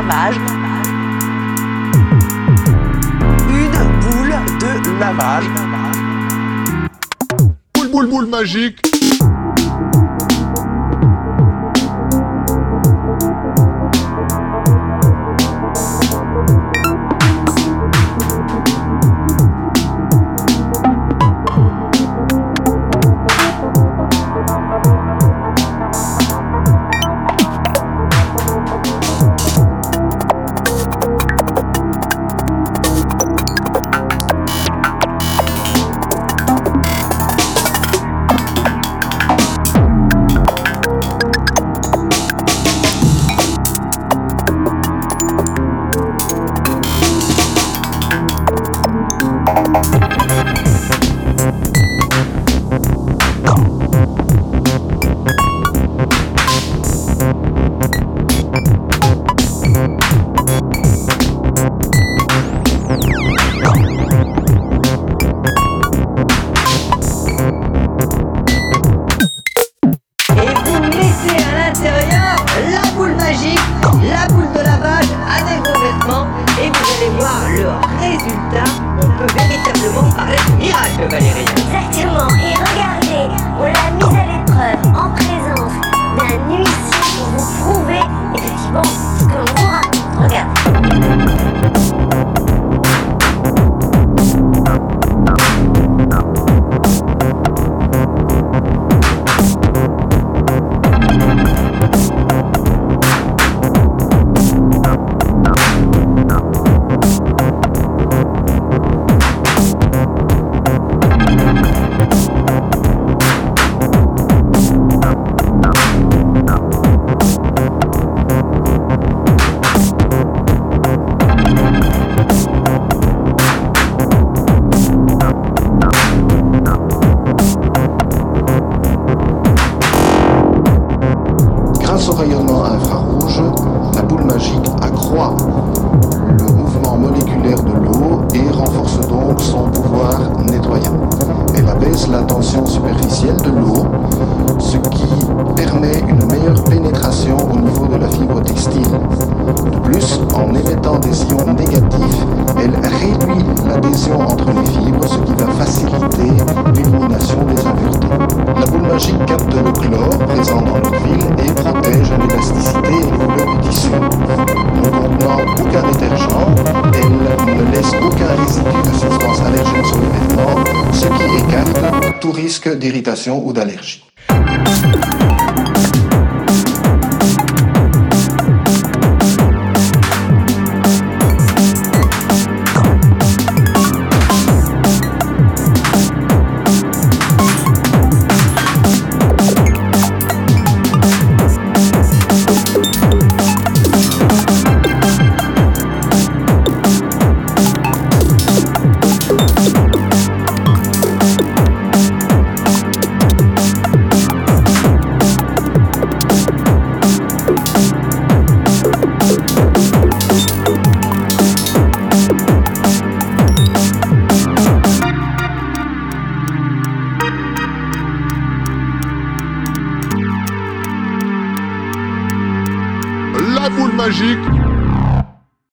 lavage. Une boule de lavage. Boule boule boule magique de miracle, Valérie. Exactement. Et regardez, on l'a mise à l'épreuve en présence d'un huissier pour vous prouver effectivement renforce donc son pouvoir nettoyant. Elle abaisse la tension superficielle de l'eau, ce qui permet une meilleure pénétration au niveau de la fibre textile. De plus, en émettant des ions négatifs, elle réduit l'adhésion entre les fibres, ce qui va faciliter l'élimination des impuretés. La boule magique capte le chlore présent dans l'huile et substance allergène sur les vêtements, ce qui écarte tout risque d'irritation ou d'allergie. Magique